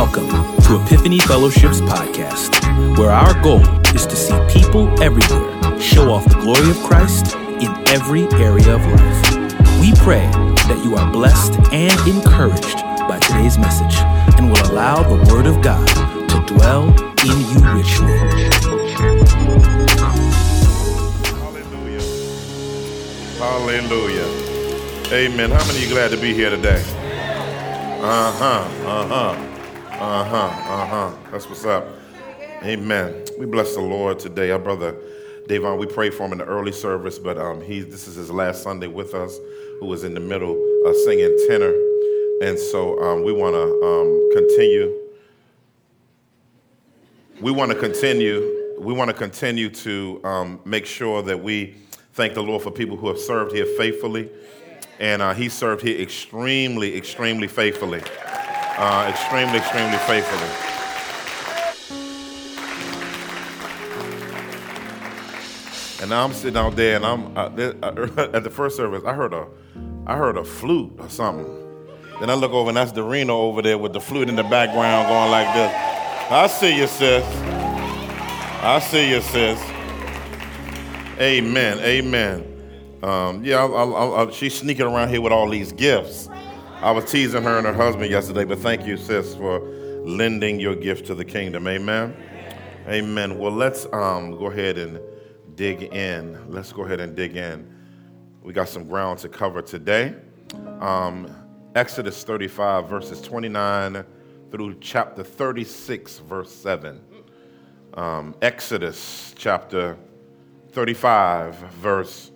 Welcome to Epiphany Fellowship's podcast, where our goal is to see people everywhere show off the glory of Christ in every area of life. We pray that you are blessed and encouraged by today's message and will allow the Word of God to dwell in you richly. Hallelujah. Hallelujah. Amen. How many of you glad to be here today? Uh huh. Uh huh. Uh huh. Uh huh. That's what's up. Amen. We bless the Lord today. Our brother Davon, we prayed for him in the early service, but um, he this is his last Sunday with us, who was in the middle of singing tenor, and so um, we want to um, continue. We want to continue. We want to continue to um, make sure that we thank the Lord for people who have served here faithfully, and uh, he served here extremely, extremely faithfully uh, extremely, extremely faithfully. And now I'm sitting out there, and I'm uh, at the first service. I heard a, I heard a flute or something. Then I look over, and that's Dorino over there with the flute in the background, going like this. I see you, sis. I see you, sis. Amen. Amen. Um, yeah, I, I, I, she's sneaking around here with all these gifts. I was teasing her and her husband yesterday, but thank you, sis, for lending your gift to the kingdom. Amen. Amen. Well, let's um, go ahead and dig in. Let's go ahead and dig in. We got some ground to cover today. Um, Exodus 35, verses 29 through chapter 36, verse 7. Um, Exodus chapter 35, verse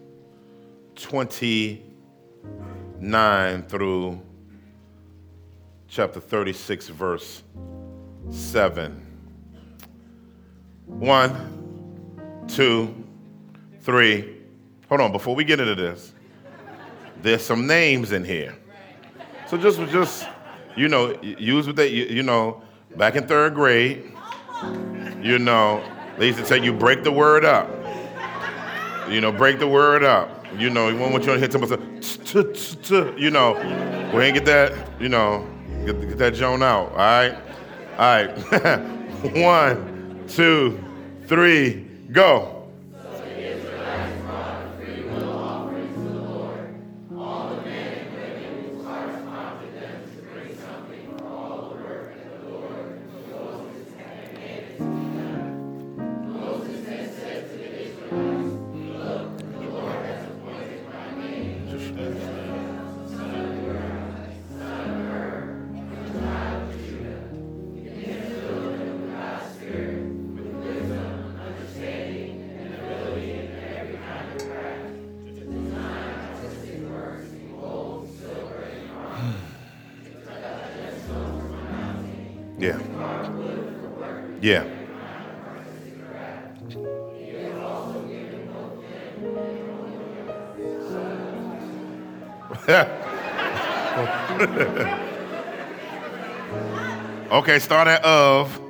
29 through chapter 36, verse 7. One, two, three. Hold on, before we get into this, there's some names in here. So just, just you know, use what they, you, you know, back in third grade, you know, they used to say you break the word up. You know, break the word up. You know, you want you to hit somebody, you know, we ain't get that, you know, Get, get that Joan out, all right? All right. One, two, three, go. Yeah. okay, start at of.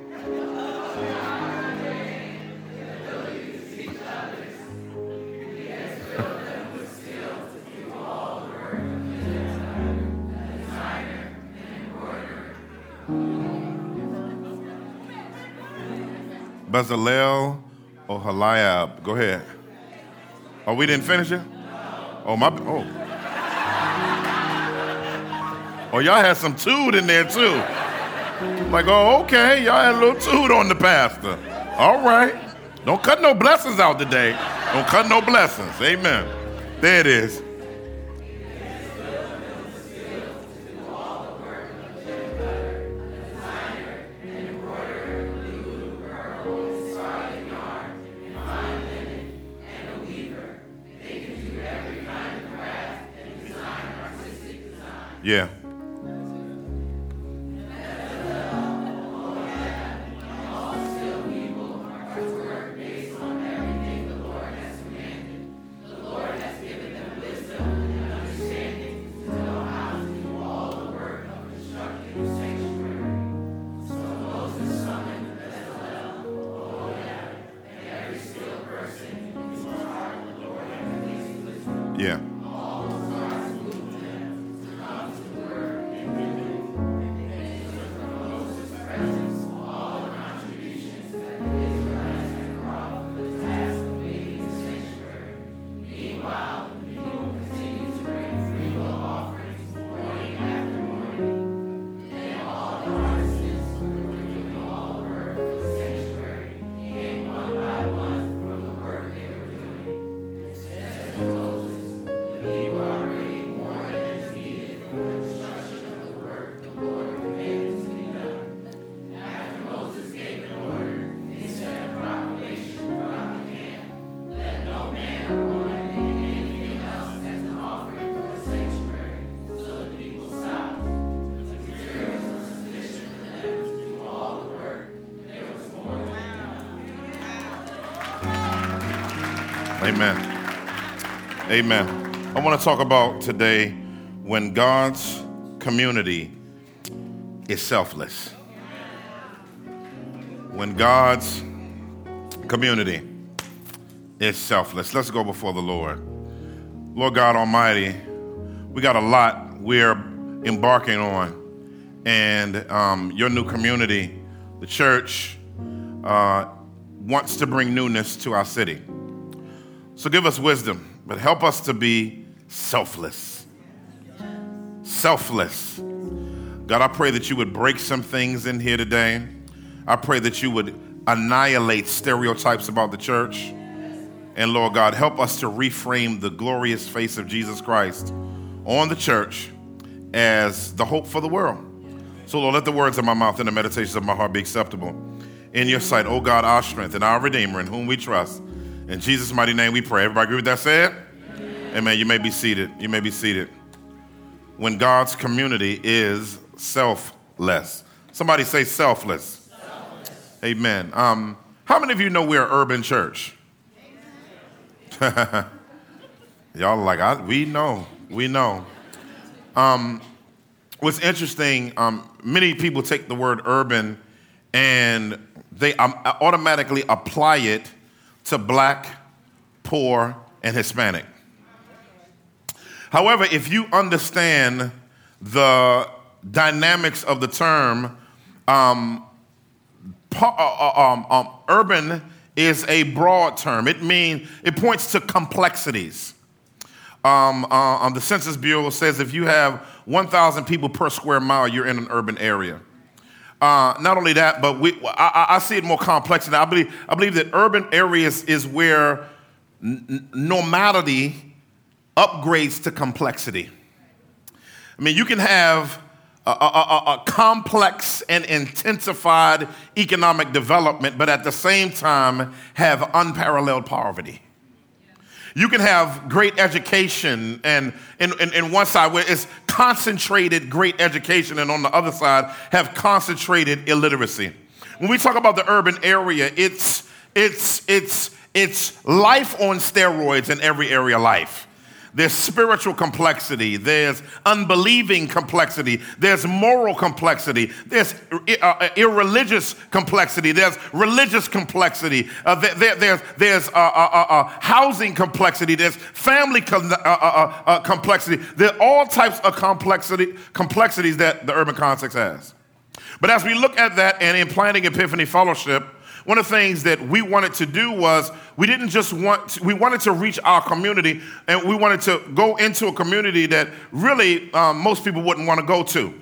Bezalel Oholiab. Go ahead. Oh, we didn't finish it? Oh, my. Oh. Oh, y'all had some toot in there too. Like, oh, okay. Y'all had a little toot on the pastor. All right. Don't cut no blessings out today. Don't cut no blessings. Amen. There it is. Yeah. Amen. Amen. I want to talk about today when God's community is selfless. When God's community is selfless. Let's go before the Lord. Lord God Almighty, we got a lot we're embarking on. And um, your new community, the church, uh, wants to bring newness to our city. So give us wisdom, but help us to be selfless. Selfless. God, I pray that you would break some things in here today. I pray that you would annihilate stereotypes about the church. And Lord God, help us to reframe the glorious face of Jesus Christ on the church as the hope for the world. So, Lord, let the words of my mouth and the meditations of my heart be acceptable in your sight, O God, our strength and our Redeemer, in whom we trust. In Jesus' mighty name we pray. Everybody agree with that said? Amen. Amen. You may be seated. You may be seated. When God's community is selfless. Somebody say selfless. selfless. Amen. Um, how many of you know we're an urban church? Y'all like, I, we know, we know. Um, what's interesting, um, many people take the word urban and they um, automatically apply it to black, poor, and Hispanic. However, if you understand the dynamics of the term, um, uh, uh, um, um, urban is a broad term. It means it points to complexities. Um, uh, um, the Census Bureau says if you have 1,000 people per square mile, you're in an urban area. Uh, not only that, but we, I, I, see it more complex. And I believe, I believe that urban areas is where n- normality upgrades to complexity. I mean, you can have a, a, a, complex and intensified economic development, but at the same time have unparalleled poverty. You can have great education, and in, one side where it's concentrated great education, and on the other side have concentrated illiteracy. When we talk about the urban area, it's it's it's it's life on steroids in every area of life. There's spiritual complexity. There's unbelieving complexity. There's moral complexity. There's uh, irreligious complexity. There's religious complexity. Uh, there, there's there's uh, uh, uh, uh, housing complexity. There's family com- complexity. There are all types of complexity complexities that the urban context has. But as we look at that and in planning Epiphany Fellowship, one of the things that we wanted to do was we didn't just want, to, we wanted to reach our community and we wanted to go into a community that really um, most people wouldn't want to go to.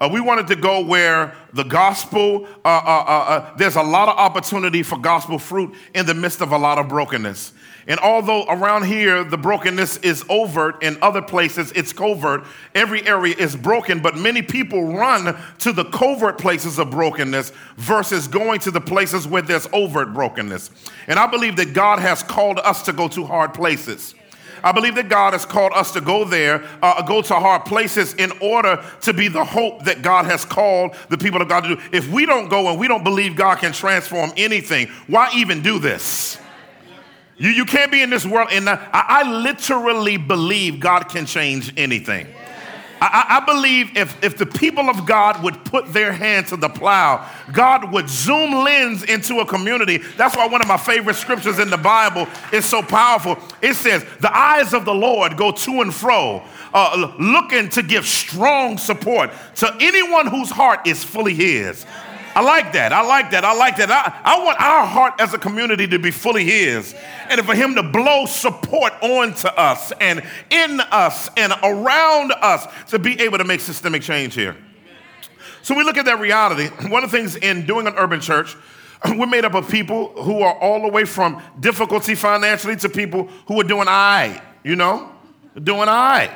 Uh, we wanted to go where the gospel, uh, uh, uh, uh there's a lot of opportunity for gospel fruit in the midst of a lot of brokenness. And although around here the brokenness is overt, in other places it's covert, every area is broken, but many people run to the covert places of brokenness versus going to the places where there's overt brokenness. And I believe that God has called us to go to hard places. I believe that God has called us to go there, uh, go to hard places in order to be the hope that God has called the people of God to do. If we don't go and we don't believe God can transform anything, why even do this? You, you can't be in this world. And I, I literally believe God can change anything. I, I, believe if, if the people of God would put their hand to the plow, God would zoom lens into a community. That's why one of my favorite scriptures in the Bible is so powerful. It says, The eyes of the Lord go to and fro, uh, looking to give strong support to anyone whose heart is fully His. I like that. I like that. I like that. I, I want our heart as a community to be fully His and for Him to blow support onto us and in us and around us to be able to make systemic change here. So we look at that reality. One of the things in doing an urban church, we're made up of people who are all the way from difficulty financially to people who are doing I, you know, doing I.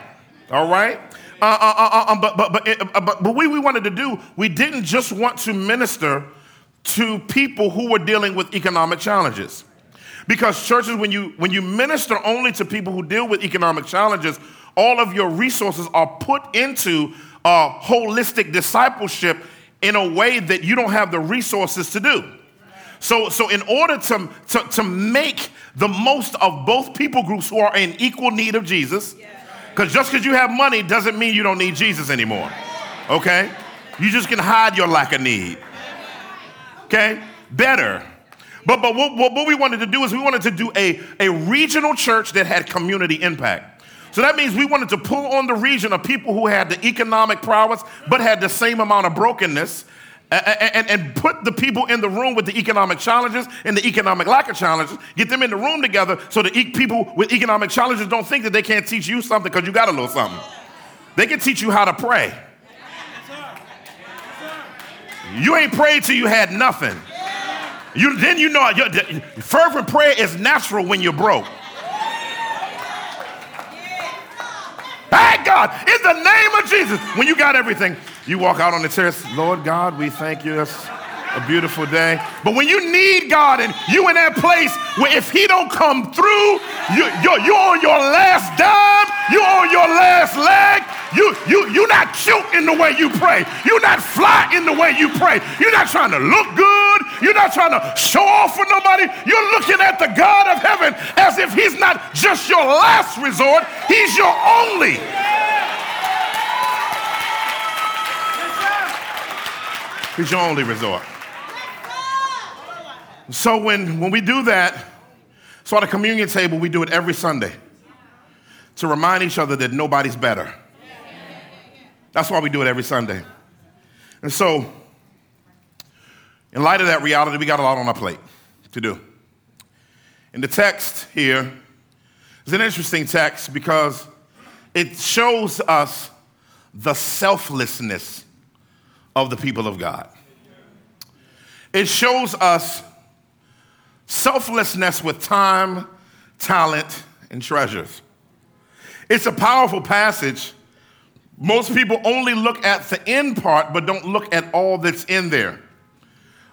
All right? Uh, uh, uh, uh, but, but, but, but, but what we wanted to do, we didn't just want to minister to people who were dealing with economic challenges. Because churches, when you, when you minister only to people who deal with economic challenges, all of your resources are put into uh, holistic discipleship in a way that you don't have the resources to do. So, so in order to, to, to make the most of both people groups who are in equal need of Jesus, because just because you have money doesn't mean you don't need Jesus anymore. Okay? You just can hide your lack of need. Okay? Better. But, but what, what we wanted to do is we wanted to do a, a regional church that had community impact. So that means we wanted to pull on the region of people who had the economic prowess but had the same amount of brokenness and, and, put the people in the room with the economic challenges and the economic lack of challenges, get them in the room together so that people with economic challenges don't think that they can't teach you something because you got a little something. They can teach you how to pray. You ain't prayed till you had nothing. You, then you know fervent prayer is natural when you're broke. Hey, God, in the name of Jesus, when you got everything, you walk out on the terrace, Lord God, we thank you. It's a beautiful day. But when you need God and you in that place where if He don't come through, you, you're, you're on your last dime, you're on your last leg, you, you, you're not cute in the way you pray. You're not fly in the way you pray. You're not trying to look good. You're not trying to show off for nobody. You're looking at the God of heaven as if He's not just your last resort, He's your only. He's your only resort. So when, when we do that, so at a communion table, we do it every Sunday to remind each other that nobody's better. That's why we do it every Sunday. And so, in light of that reality, we got a lot on our plate to do. And the text here is an interesting text because it shows us the selflessness of the people of God. It shows us selflessness with time, talent, and treasures. It's a powerful passage. Most people only look at the end part, but don't look at all that's in there.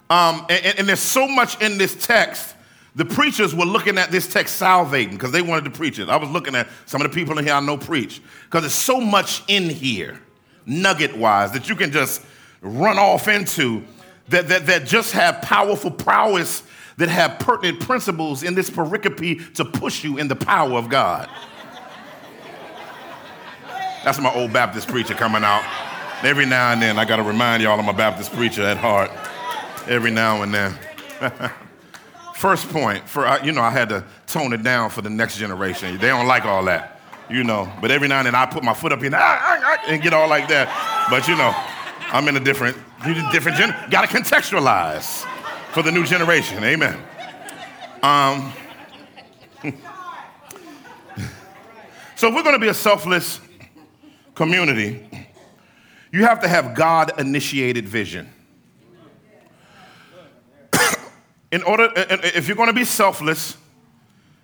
Um, and, and, there's so much in this text. The preachers were looking at this text salivating because they wanted to preach it. I was looking at some of the people in here I know preach because there's so much in here, nugget wise, that you can just run off into that, that, that just have powerful prowess, that have pertinent principles in this pericope to push you in the power of God. That's my old Baptist preacher coming out. Every now and then, I got to remind y'all I'm a Baptist preacher at heart. Every now and then. First point, for you know, I had to tone it down for the next generation. They don't like all that, you know. But every now and then, I put my foot up here ah, ah, ah, and get all like that. But you know, I'm in a different, different gen. Got to contextualize for the new generation. Amen. Um, so if we're going to be a selfless community, you have to have God-initiated vision. in order, if you're going to be selfless,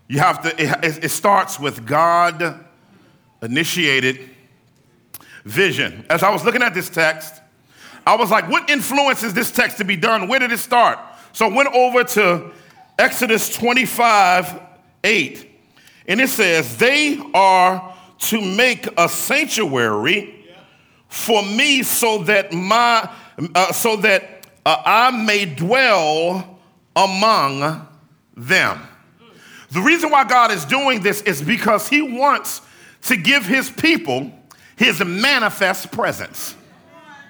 you have to. It, it starts with God-initiated vision. As I was looking at this text, I was like, what influences this text to be done? Where did it start? So I went over to Exodus 25 8, and it says, They are to make a sanctuary for me so that my uh, so that uh, I may dwell among them. The reason why God is doing this is because he wants to give his people his manifest presence.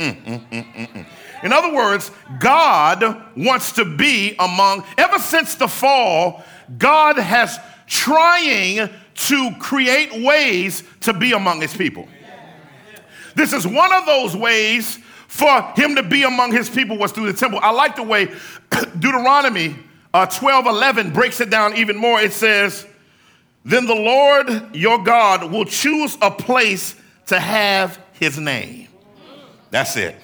Mm, mm, mm, In other words, God wants to be among, ever since the fall, God has trying to create ways to be among his people. This is one of those ways for him to be among his people was through the temple. I like the way Deuteronomy uh, 12 11 breaks it down even more. It says, Then the Lord your God will choose a place to have his name. That's it.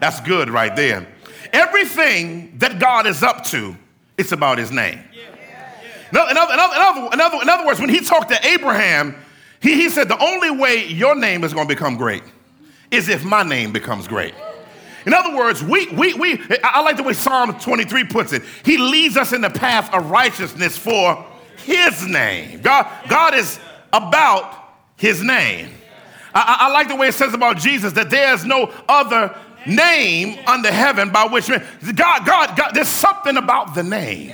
That's good right there. Everything that God is up to, it's about his name. In other, in, other, in, other, in other words, when he talked to Abraham, he, he said, The only way your name is going to become great is if my name becomes great. In other words, we, we, we, I like the way Psalm 23 puts it. He leads us in the path of righteousness for his name. God, God is about his name. I, I, like the way it says about Jesus that there's no other name under heaven by which man, God, God, God, there's something about the name.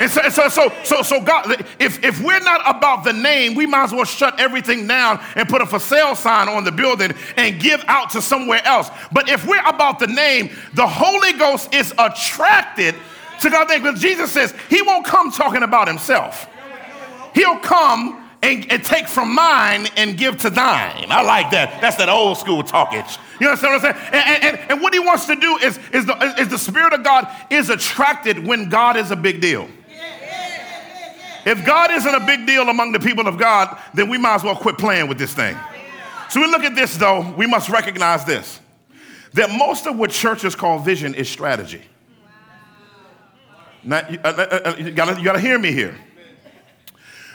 And so, so, so, so, so God, if, if we're not about the name, we might as well shut everything down and put a for sale sign on the building and give out to somewhere else. But if we're about the name, the Holy Ghost is attracted to God. Because Jesus says he won't come talking about himself. He'll come and, and, take from mine and give to thine. I like that. That's that old school talkage. You understand what I'm saying? And, and, and what he wants to do is, is, the, is the Spirit of God is attracted when God is a big deal. If God isn't a big deal among the people of God, then we might as well quit playing with this thing. So we look at this though, we must recognize this that most of what churches call vision is strategy. Now, you, uh, uh, uh, you, gotta, you gotta hear me here.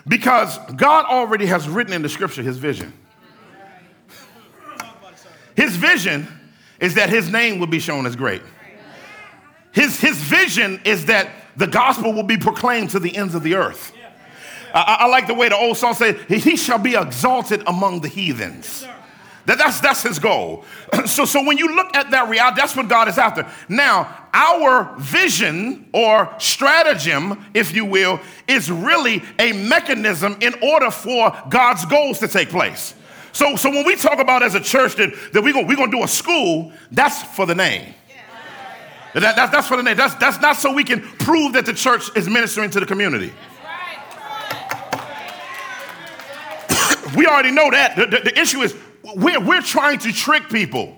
Because God already has written in the scripture his vision. His vision is that his name will be shown as great. His, his vision is that the gospel will be proclaimed to the ends of the earth. I, I like the way the old song said, He shall be exalted among the heathens. That, that's, that's his goal. so, so when you look at that reality, that's what God is after. Now, our vision or stratagem, if you will, is really a mechanism in order for God's goals to take place. So, so when we talk about as a church that, that we're going we're gonna do a school, that's for the name. That, that, that's for the name. That's, that's not so we can prove that the church is ministering to the community. we already know that. The, the, the, issue is we're, we're trying to trick people.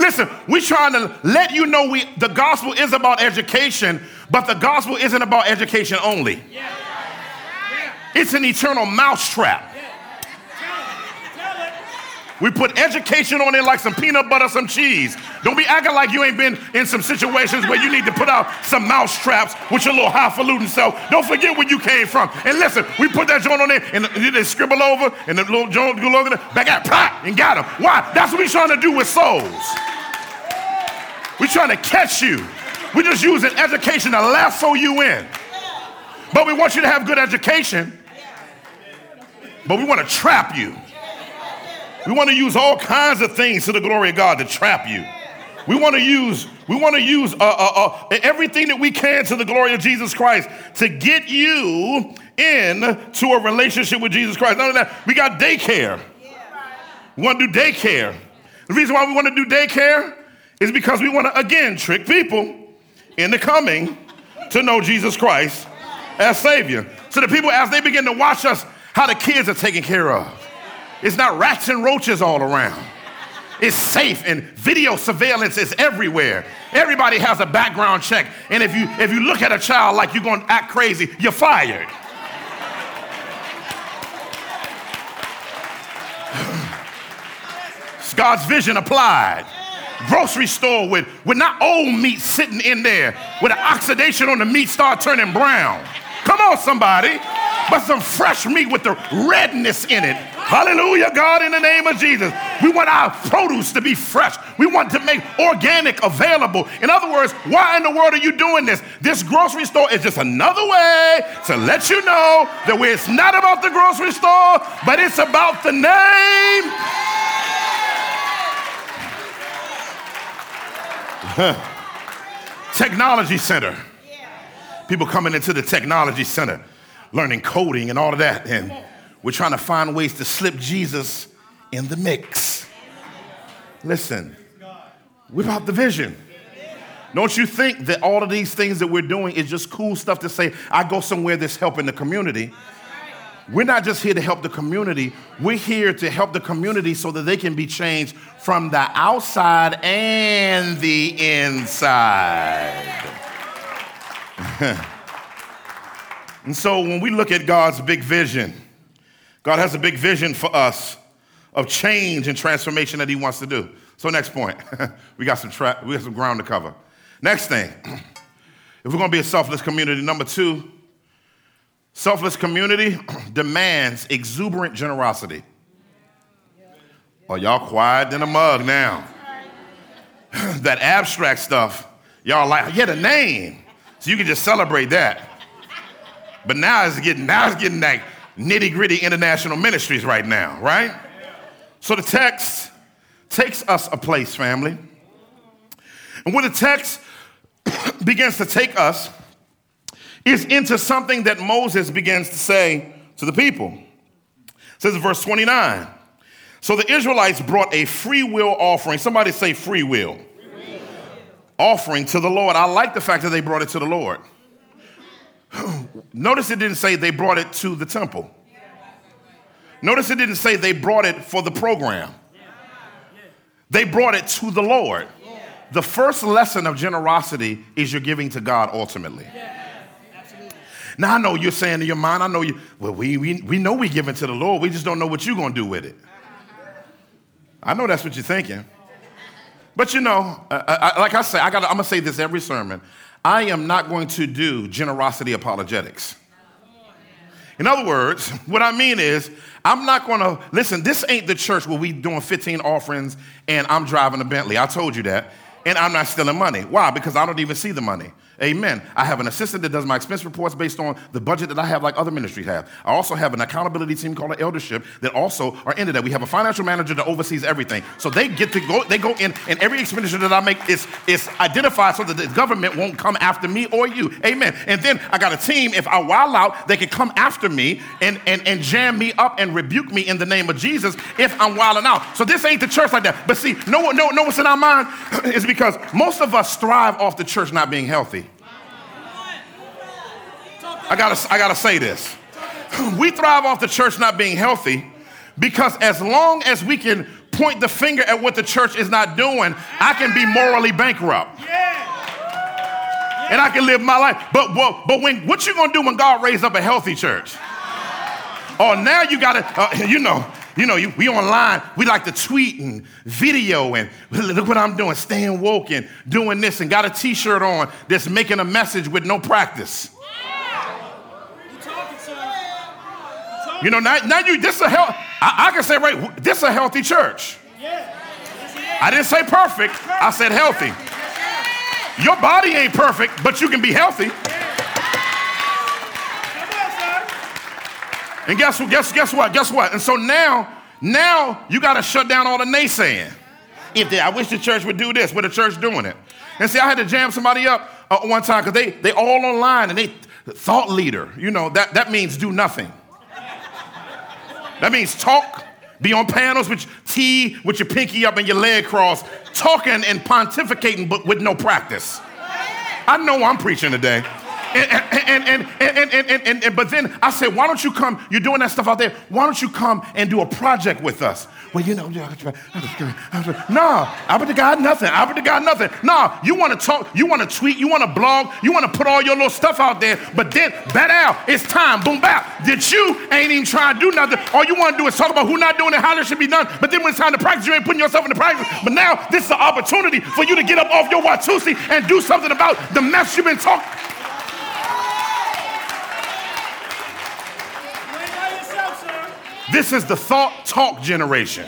Listen, we're trying to let you know we, the gospel is about education, but the gospel isn't about education only. It's an eternal mousetrap. We put education on it like some peanut butter, some cheese. Don't be acting like you ain't been in some situations where you need to put out some mouse traps with your little highfalutin self. Don't forget where you came from. And listen, we put that joint on there and they scribble over and the little joint go over there, back out, pop, and got him. Why? That's what we're trying to do with souls. We're trying to catch you. We're just using education to lasso you in. But we want you to have good education, but we want to trap you. We want to use all kinds of things to the glory of God to trap you. We want to use we want to use uh, uh, uh, everything that we can to the glory of Jesus Christ to get you into a relationship with Jesus Christ. Not that, we got daycare. We want to do daycare. The reason why we want to do daycare is because we want to again trick people into coming to know Jesus Christ as Savior. So the people, as they begin to watch us, how the kids are taken care of. It's not rats and roaches all around. It's safe and video surveillance is everywhere. Everybody has a background check. And if you if you look at a child like you're going to act crazy, you're fired. it's God's vision applied. Grocery store with, with not old meat sitting in there, with the oxidation on the meat start turning brown. Come on, somebody. But some fresh meat with the redness in it Hallelujah, God, in the name of Jesus. We want our produce to be fresh. We want to make organic available. In other words, why in the world are you doing this? This grocery store is just another way to let you know that it's not about the grocery store, but it's about the name. technology center. People coming into the technology center, learning coding and all of that. And we're trying to find ways to slip Jesus in the mix. Listen, about the vision. Don't you think that all of these things that we're doing is just cool stuff to say, I go somewhere that's helping the community? We're not just here to help the community, we're here to help the community so that they can be changed from the outside and the inside. and so when we look at God's big vision, God has a big vision for us of change and transformation that He wants to do. So, next point, we got some tra- we got some ground to cover. Next thing, if we're going to be a selfless community, number two, selfless community demands exuberant generosity. Oh, y'all quiet than a mug now. that abstract stuff, y'all like, yeah, the name. So you can just celebrate that. But now it's getting now it's getting like nitty gritty international ministries right now, right? So the text takes us a place, family. And where the text begins to take us is into something that Moses begins to say to the people. It says in verse 29. So the Israelites brought a free will offering. Somebody say. Free will. Offering to the Lord. I like the fact that they brought it to the Lord. Notice it didn't say they brought it to the temple. Notice it didn't say they brought it for the program. They brought it to the Lord. The first lesson of generosity is you're giving to God ultimately. Now I know you're saying in your mind, I know you, well, we, we, we know we're giving to the Lord. We just don't know what you're going to do with it. I know that's what you're thinking. But you know, I, I, like I say, I got I'm to say this every sermon. I am not going to do generosity apologetics. In other words, what I mean is, I'm not to listen. This ain't the church where we doing 15 offerings and I'm driving a Bentley. I told you that, and I'm not stealing money. Why? Because I don't even see the money. Amen. I have an assistant that does my expense reports based on the budget that I have, like other ministries have. I also have an accountability team called an eldership that also are into that. We have a financial manager that oversees everything. So they get to go, they go in, and every expenditure that I make is, is identified so that the government won't come after me or you. Amen. And then I got a team, if I wild out, they can come after me and, and, and jam me up and rebuke me in the name of Jesus if I'm wilding out. So this ain't the church like that. But see, no, no, no what's in our mind is because most of us strive off the church not being healthy. I gotta, I gotta say this. We thrive off the church not being healthy because as long as we can point the finger at what the church is not doing, I can be morally bankrupt. And I can live my life. But, but, but when, what you gonna do when God raised up a healthy church? Oh, now you gotta, uh, you know, you know, you, we online, we like to tweet and video and look what I'm doing, staying woke and doing this and got a t-shirt on that's making a message with no practice. You know, now, now you, this is a health, I, I, can say, right, this is a healthy church. I didn't say perfect, I said healthy. Your body ain't perfect, but you can be healthy. And guess what? Guess, guess what? Guess what? And so now, now you got to shut down all the naysaying. If they, I wish the church would do this, but the church doing it. And see, I had to jam somebody up uh, one time because they they all online and they thought leader. You know that that means do nothing. That means talk, be on panels with T with your pinky up and your leg crossed, talking and pontificating, but with no practice. I know I'm preaching today. And, and, and, and, and, and, but then I said, why don't you come? You're doing that stuff out there. Why don't you come and do a project with us? Well, you know, no, I to God nothing. I to God nothing. No, you want to talk, you want to tweet, you want to blog, you want to put all your little stuff out there, but then, bet out, it's time, boom, bap. That you ain't even trying to do nothing. All you want to do is talk about who not doing it, how it should be done. But then when it's time to practice, you ain't putting yourself in the practice. But now this is an opportunity for you to get up off your Watusi and do something about the mess you've been talking. This is the thought talk generation.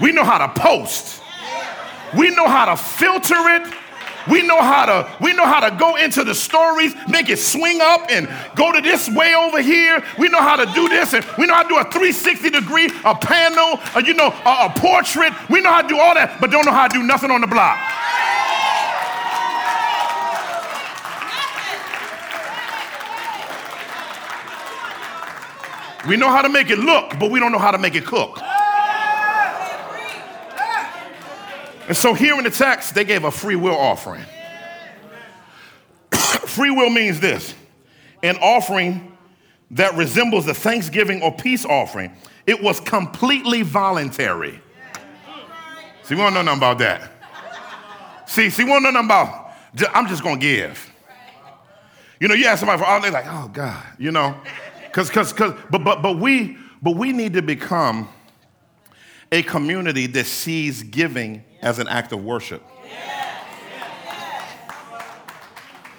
We know how to post. We know how to filter it. We know how to we know how to go into the stories, make it swing up and go to this way over here. We know how to do this and we know how to do a 360 degree, a panel, a, you know, a, a portrait. We know how to do all that, but don't know how to do nothing on the block. We know how to make it look, but we don't know how to make it cook. And so here in the text, they gave a free will offering. free will means this an offering that resembles a thanksgiving or peace offering. It was completely voluntary. See, we to know nothing about that. See, see, we to know nothing about, I'm just to give. You know, you ask somebody for all, they're like, oh God, you know. Because, because, because, but, but, but we, but we need to become a community that sees giving as an act of worship.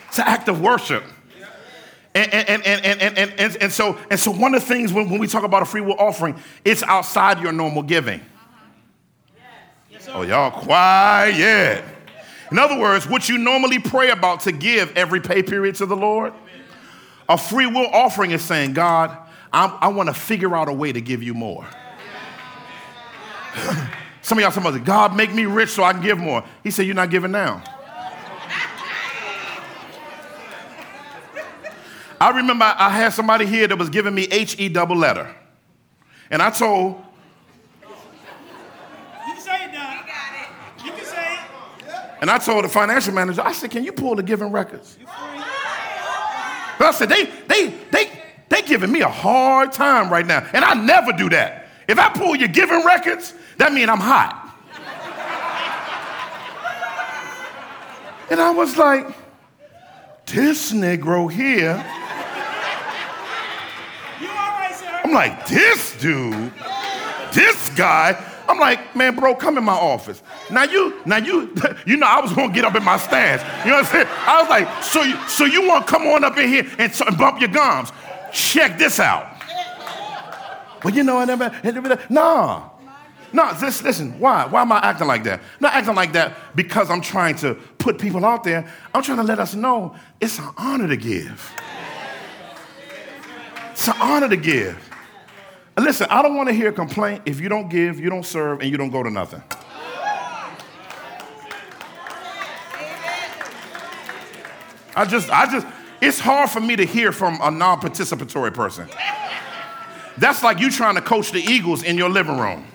It's an act of worship. And, and, and, and, and, and, and, so, and so one of the things when, when we talk about a free will offering, it's outside your normal giving. Oh, y'all quiet. In other words, what you normally pray about to give every pay period to the Lord, a free will offering is saying, God, I'm, i want to figure out a way to give you more. Some of y'all, some other, God make me rich so I can give more. He said, You're not giving now. I remember I had somebody here that was giving me H E double letter. And I told. You can say it, Don. He got it. You can say it. And I told the financial manager, I said, Can you pull the giving records? I said, they, they, they, they giving me a hard time right now. And I never do that. If I pull your giving records, that means I'm hot. and I was like, this Negro here. You all right, sir? I'm like, this dude, this guy. I'm like, man, bro, come in my office. Now you, now you, you know, I was gonna get up in my stance. You know what I'm saying? I was like, so you, so you want to come on up in here and, and bump your gums? Check this out. But you know, I never, nah. No, just listen. Why? Why am I acting like that? Not acting like that because I'm trying to put people out there. I'm trying to let us know it's an honor to give. It's an honor to give. Listen, I don't want to hear a complaint if you don't give, you don't serve, and you don't go to nothing. I just, I just, it's hard for me to hear from a non participatory person. That's like you trying to coach the Eagles in your living room.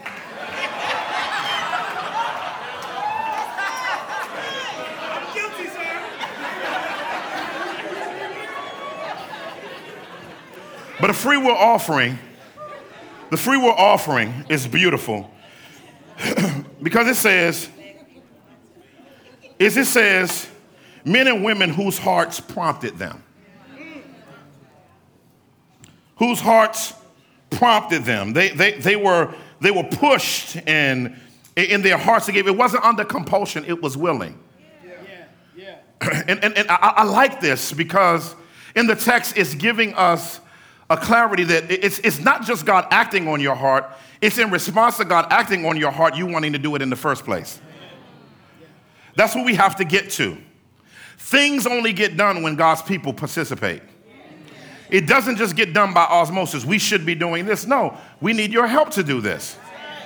But a free will offering, the free will offering is beautiful because it says, is it says, men and women whose hearts prompted them. Whose hearts prompted them. They, they, they, were, they were pushed and in their hearts to give. It wasn't under compulsion, it was willing. Yeah, yeah. and, and, and I, I like this because in the text it's giving us a clarity that it's, it's not just God acting on your heart, it's in response to God acting on your heart, you wanting to do it in the first place. That's what we have to get to. Things only get done when God's people participate. It doesn't just get done by osmosis. We should be doing this. No, we need your help to do this,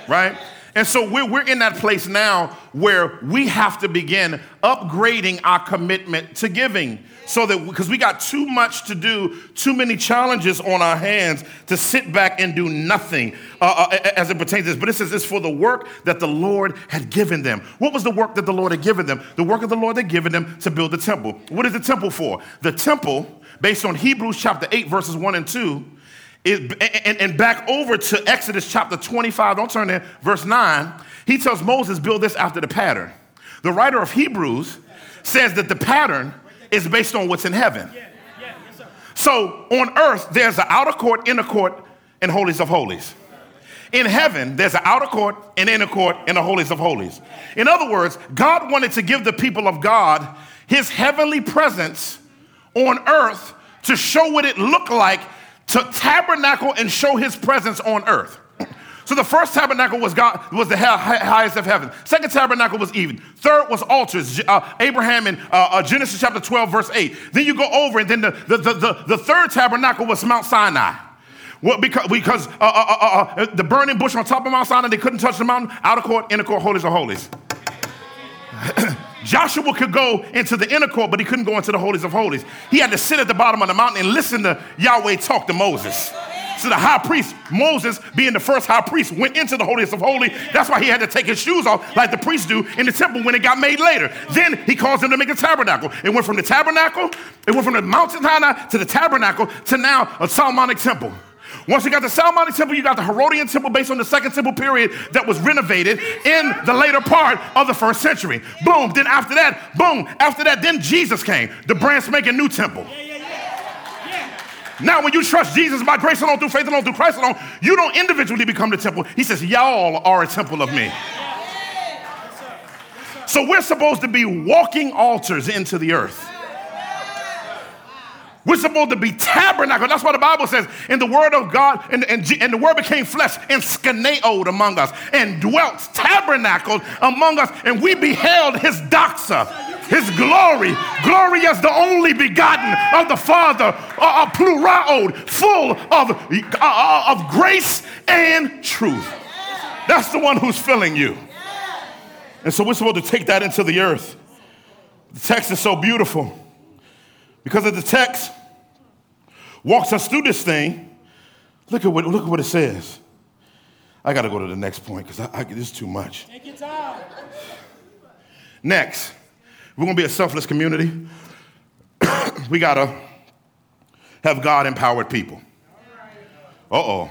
right? And so we're, we're in that place now where we have to begin upgrading our commitment to giving. So that, because we got too much to do, too many challenges on our hands to sit back and do nothing uh, uh, as it pertains to this. But it says it's for the work that the Lord had given them. What was the work that the Lord had given them? The work of the Lord had given them to build the temple. What is the temple for? The temple, based on Hebrews chapter 8, verses 1 and 2, it, and, and back over to Exodus chapter 25, don't turn there, verse 9, he tells Moses, build this after the pattern. The writer of Hebrews says that the pattern is based on what's in heaven. Yeah, yeah, yes, sir. So on earth, there's an outer court, inner court, and holies of holies. In heaven, there's an outer court, an inner court, and a holies of holies. In other words, God wanted to give the people of God his heavenly presence on earth to show what it looked like to tabernacle and show his presence on earth. So the first tabernacle was God was the hi- hi- highest of heaven. Second tabernacle was Eden. Third was altars. Uh, Abraham in uh, uh, Genesis chapter 12 verse 8. Then you go over and then the, the, the, the, the third tabernacle was Mount Sinai. Well, because because uh, uh, the burning bush on top of Mount Sinai, they couldn't touch the mountain. Outer court, inner court, holies of holies. Joshua could go into the inner court, but he couldn't go into the holies of holies. He had to sit at the bottom of the mountain and listen to Yahweh talk to Moses. So the high priest, Moses, being the first high priest, went into the holiest of holy. That's why he had to take his shoes off, like the priests do in the temple when it got made later. Then he caused them to make a tabernacle. It went from the tabernacle, it went from the mountain Sinai to the tabernacle to now a Solomonic temple. Once you got the Solomonic temple, you got the Herodian temple based on the second temple period that was renovated in the later part of the first century. Boom. Then after that, boom. After that, then Jesus came, the brand making new temple. Now, when you trust Jesus by grace alone, through faith alone, through Christ alone, you don't individually become the temple. He says, Y'all are a temple of me. So we're supposed to be walking altars into the earth. We're supposed to be tabernacle. That's what the Bible says. In the word of God, and, and, and the word became flesh and skeneoed among us and dwelt, tabernacled among us, and we beheld his doxa, his glory, glory as the only begotten of the Father, uh, pluraoed, full of, uh, uh, of grace and truth. That's the one who's filling you. And so we're supposed to take that into the earth. The text is so beautiful because of the text walks us through this thing. Look at what, look at what it says. I got to go to the next point because I, I, this is too much. Take your time. Next, we're going to be a selfless community. we got to have God empowered people. Uh oh.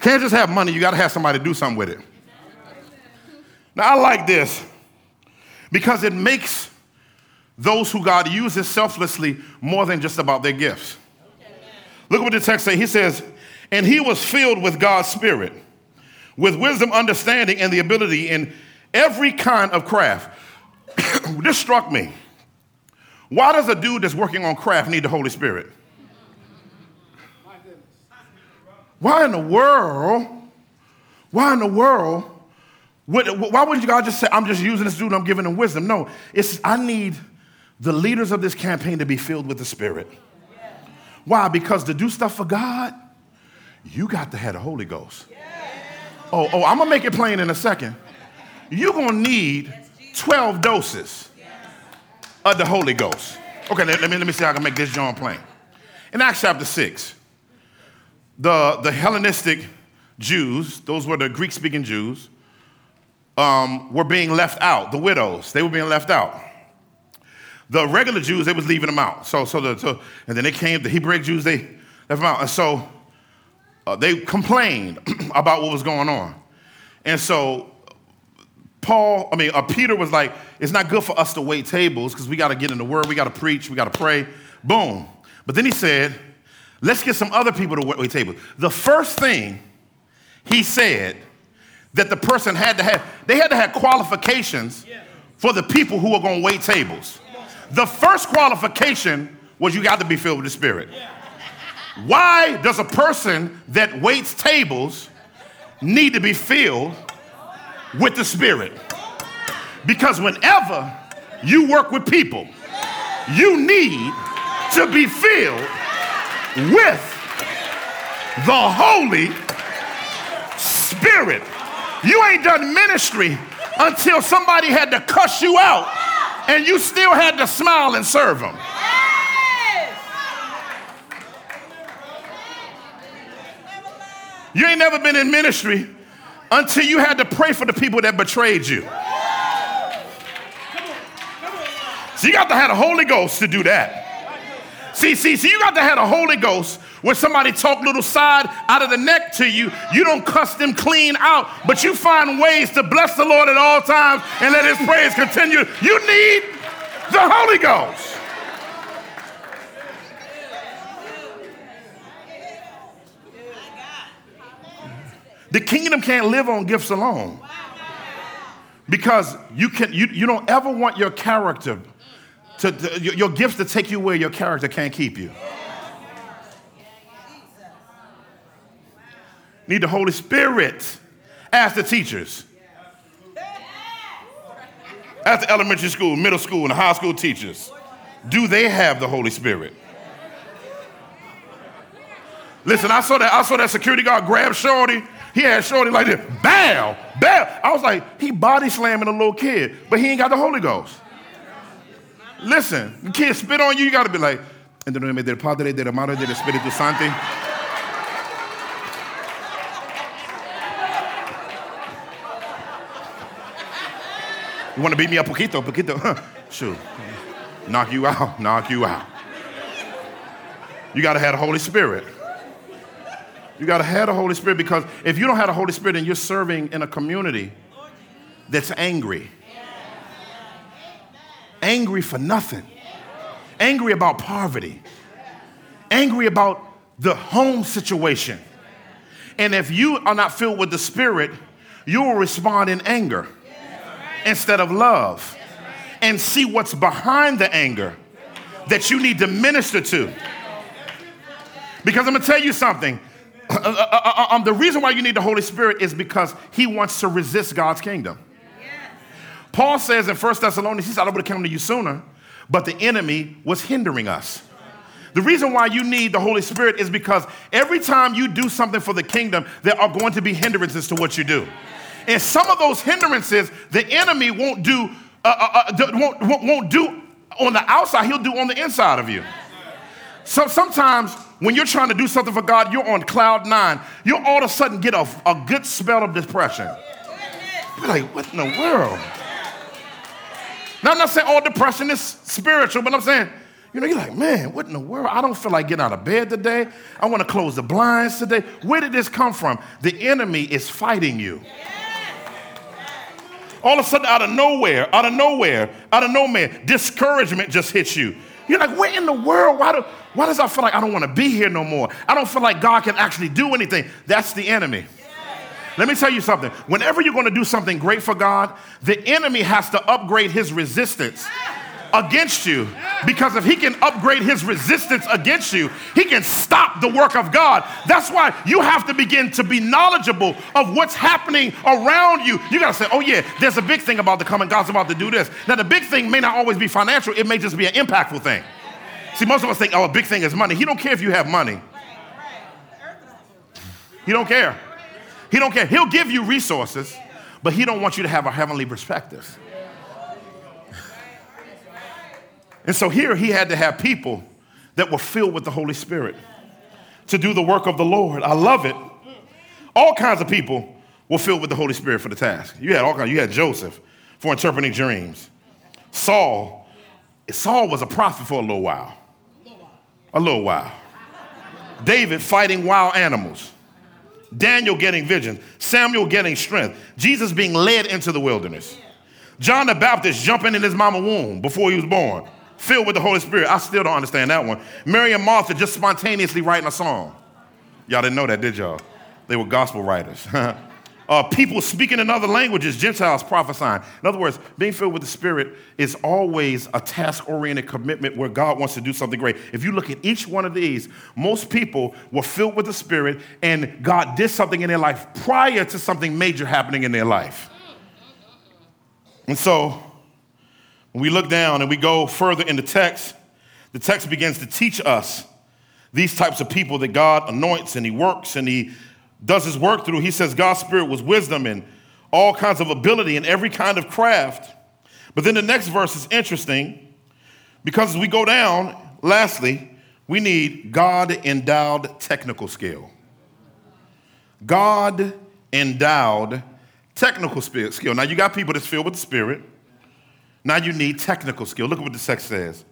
Can't just have money, you got to have somebody to do something with it. Now, I like this because it makes those who God uses selflessly more than just about their gifts. Look what the text says. He says, and he was filled with God's Spirit, with wisdom, understanding, and the ability in every kind of craft. this struck me. Why does a dude that's working on craft need the Holy Spirit? Why in the world? Why in the world? Would, why wouldn't you God just say, I'm just using this dude, I'm giving him wisdom? No, it's I need the leaders of this campaign to be filled with the Spirit. Why? Because to do stuff for God, you got to have the Holy Ghost. Oh, oh, I'm gonna make it plain in a second. You're gonna need 12 doses of the Holy Ghost. Okay, let, let me let me see how I can make this John plain. In Acts chapter 6, the, the Hellenistic Jews, those were the Greek speaking Jews, um, were being left out. The widows, they were being left out. The regular Jews, they was leaving them out. So, so, the, so and then they came, the Hebraic Jews, they left them out. And so uh, they complained about what was going on. And so Paul, I mean, uh, Peter was like, it's not good for us to wait tables because we got to get in the word, we got to preach, we got to pray. Boom. But then he said, let's get some other people to wait tables. The first thing he said that the person had to have, they had to have qualifications for the people who are going to wait tables. The first qualification was you got to be filled with the Spirit. Why does a person that waits tables need to be filled with the Spirit? Because whenever you work with people, you need to be filled with the Holy Spirit. You ain't done ministry until somebody had to cuss you out and you still had to smile and serve them. You ain't never been in ministry until you had to pray for the people that betrayed you. So you got to have the Holy Ghost to do that. See, see, see, you got to have the Holy Ghost when somebody talk little side out of the neck to you. You don't cuss them clean out, but you find ways to bless the Lord at all times and let his praise continue. You need the Holy Ghost. The kingdom can't live on gifts alone. Because you, can, you, you don't ever want your character, to, to, your, your gifts to take you where your character can't keep you. Need the Holy Spirit. Ask the teachers. Ask the elementary school, middle school, and high school teachers. Do they have the Holy Spirit? Listen, I saw that I saw that security guard grab Shorty. He had Shorty like this, bam, bam. I was like, he body slamming a little kid, but he ain't got the Holy Ghost. Listen, the kid spit on you, you gotta be like, Padre, Espíritu Santo. You want to beat me up poquito, poquito? Huh. Shoot. Knock you out, knock you out. You got to have the Holy Spirit. You got to have the Holy Spirit because if you don't have the Holy Spirit and you're serving in a community that's angry, angry for nothing, angry about poverty, angry about the home situation. And if you are not filled with the Spirit, you will respond in anger instead of love and see what's behind the anger that you need to minister to. Because I'm gonna tell you something. Uh, uh, uh, um, the reason why you need the Holy Spirit is because He wants to resist God's kingdom. Paul says in 1 Thessalonians, he said, I would have come to you sooner, but the enemy was hindering us. The reason why you need the Holy Spirit is because every time you do something for the kingdom, there are going to be hindrances to what you do. And some of those hindrances, the enemy won't do, uh, uh, uh, won't, won't do on the outside, he'll do on the inside of you. So sometimes when you're trying to do something for God, you're on cloud nine. You'll all of a sudden get a, a good spell of depression. You're like, what in the world? Now, I'm not saying all depression is spiritual, but I'm saying, you know, you're like, man, what in the world? I don't feel like getting out of bed today. I want to close the blinds today. Where did this come from? The enemy is fighting you. All of a sudden, out of nowhere, out of nowhere, out of nowhere, discouragement just hits you. You're like, where in the world? Why, do, why does I feel like I don't want to be here no more? I don't feel like God can actually do anything. That's the enemy. Let me tell you something. Whenever you're going to do something great for God, the enemy has to upgrade his resistance against you. Because if he can upgrade his resistance against you, he can stop the work of God. That's why you have to begin to be knowledgeable of what's happening around you. You got to say, oh, yeah, there's a big thing about the coming. God's about to do this. Now, the big thing may not always be financial, it may just be an impactful thing. See, most of us think, oh, a big thing is money. He don't care if you have money. He don't care. He don't care. He'll give you resources, but he don't want you to have a heavenly perspective. And so here he had to have people that were filled with the Holy Spirit to do the work of the Lord. I love it. All kinds of people were filled with the Holy Spirit for the task. You had all kinds. You had Joseph for interpreting dreams. Saul, Saul was a prophet for a little while. A little while. David fighting wild animals. Daniel getting vision. Samuel getting strength. Jesus being led into the wilderness. John the Baptist jumping in his mama womb before he was born filled with the Holy Spirit. I still don't understand that one. Mary and Martha just spontaneously writing a song. Y'all didn't know that, did y'all? They were gospel writers. uh, people speaking in other languages, Gentiles prophesying. In other words, being filled with the Spirit is always a task oriented commitment where God wants to do something great. If you look at each one of these, most people were filled with the Spirit and God did something in their life prior to something major happening in their life. And so, when we look down and we go further in the text, the text begins to teach us these types of people that God anoints and He works and He does His work through. He says God's Spirit was wisdom and all kinds of ability and every kind of craft. But then the next verse is interesting because as we go down, lastly, we need God endowed technical skill. God endowed technical skill. Now, you got people that's filled with the Spirit now you need technical skill. Look at what the text says.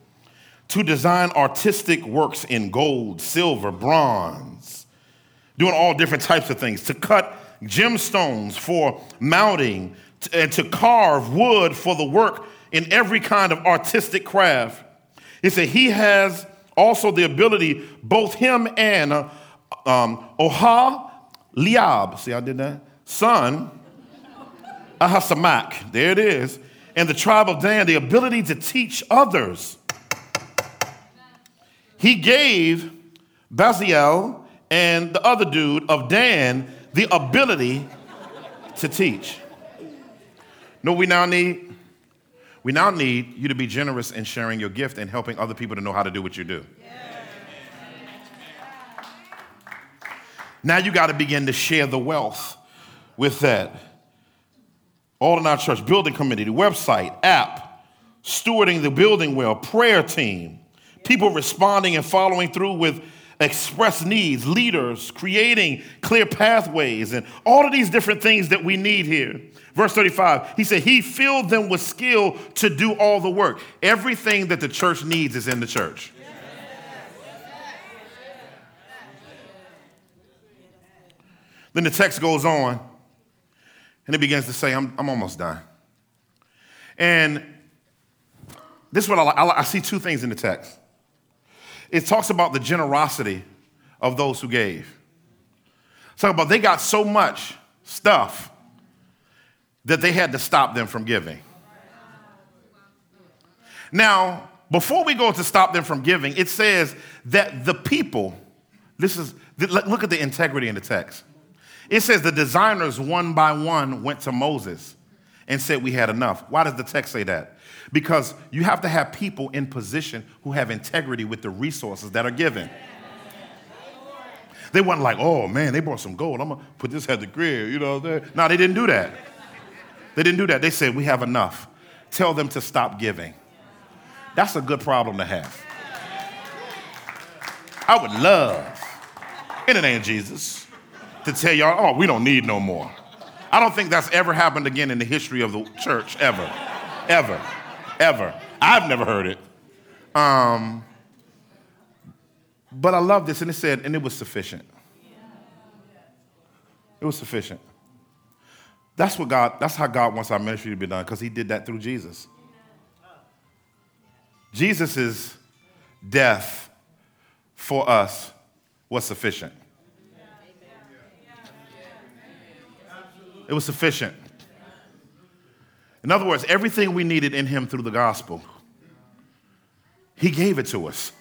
To design artistic works in gold, silver, bronze, doing all different types of things, to cut gemstones for mounting, and to carve wood for the work in every kind of artistic craft. He said he has also the ability, both him and uh, um, Oha Liab, see, I did that, son, Ahisamach, there it is, and the tribe of Dan the ability to teach others. He gave Bezalel and the other dude of Dan the ability to teach. No, we now need we now need you to be generous in sharing your gift and helping other people to know how to do what you do. Now you got to begin to share the wealth with that all in our church, building committee, the website, app, stewarding the building well, prayer team, people responding and following through with express needs, leaders, creating clear pathways, and all of these different things that we need here. Verse 35, he said, He filled them with skill to do all the work. Everything that the church needs is in the church. Then the text goes on and he begins to say, I'm, I'm almost done. And this is what I, I, I see two things in the text. It talks about the generosity of those who gave. Talk about they got so much stuff that they had to stop them from giving. Now, before we go to stop them from giving, it says that the people, this is, look at the integrity in the text. It says the designers one by one went to Moses and said, We had enough. Why does the text say that? Because you have to have people in position who have integrity with the resources that are given. They weren't like, oh man, they brought some gold. I'm gonna put this at the grill, you know. No, they didn't do that. They didn't do that. They said, we have enough. Tell them to stop giving. That's a good problem to have. I would love, in the name of Jesus, to tell y'all, oh, we don't need no more. I don't think that's ever happened again in the history of the church, ever. ever. Ever. I've never heard it. Um, but I love this, and it said, and it was sufficient. It was sufficient. That's what God, that's how God wants our ministry to be done, because He did that through Jesus. Jesus' death for us was sufficient. It was sufficient. In other words, everything we needed in Him through the gospel, He gave it to us.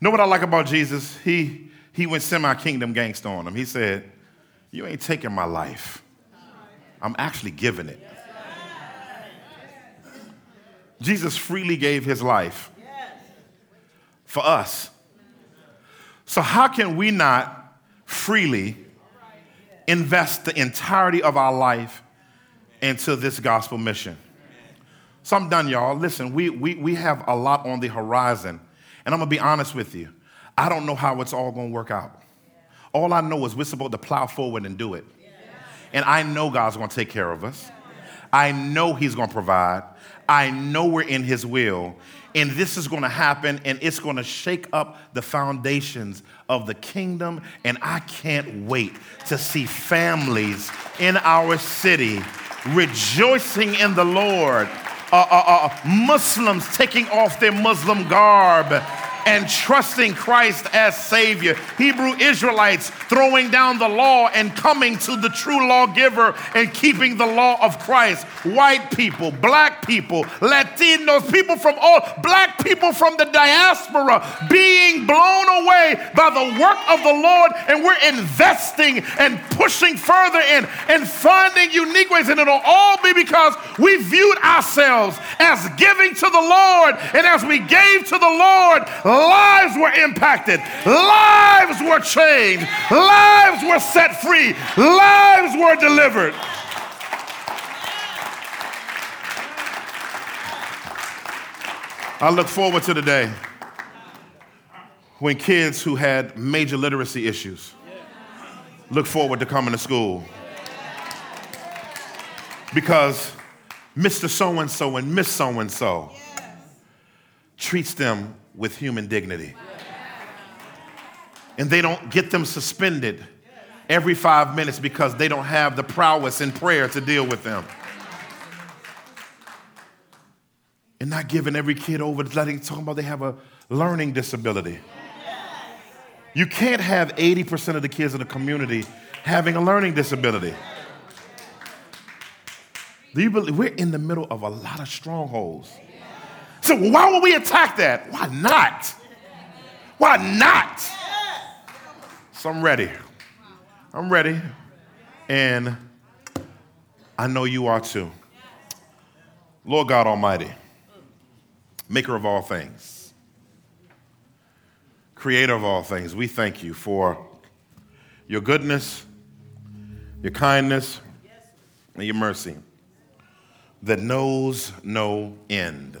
Know what I like about Jesus? He, he went semi kingdom gangster on him. He said, You ain't taking my life, I'm actually giving it. Jesus freely gave his life for us. So, how can we not freely invest the entirety of our life into this gospel mission? So, I'm done, y'all. Listen, we, we, we have a lot on the horizon. And I'm gonna be honest with you, I don't know how it's all gonna work out. All I know is we're supposed to plow forward and do it. And I know God's gonna take care of us. I know He's gonna provide. I know we're in His will. And this is gonna happen and it's gonna shake up the foundations of the kingdom. And I can't wait to see families in our city rejoicing in the Lord uh, uh, uh, Muslims taking off their Muslim garb and trusting Christ as Savior. Hebrew Israelites throwing down the law and coming to the true lawgiver and keeping the law of Christ. White people, black people, Latinos, people from all, black people from the diaspora being blown away by the work of the Lord. And we're investing and pushing further in and finding unique ways. And it'll all be because we viewed ourselves as giving to the Lord. And as we gave to the Lord, lives were impacted, lives were changed, lives were set free, lives were delivered. I look forward to the day when kids who had major literacy issues look forward to coming to school. Because Mr. So and so and Miss So and so treats them with human dignity. And they don't get them suspended every five minutes because they don't have the prowess in prayer to deal with them. And not giving every kid over letting talking about they have a learning disability. You can't have 80% of the kids in the community having a learning disability. Do you believe we're in the middle of a lot of strongholds? So why would we attack that? Why not? Why not? So I'm ready. I'm ready. And I know you are too. Lord God Almighty, maker of all things, creator of all things, we thank you for your goodness, your kindness, and your mercy that knows no end.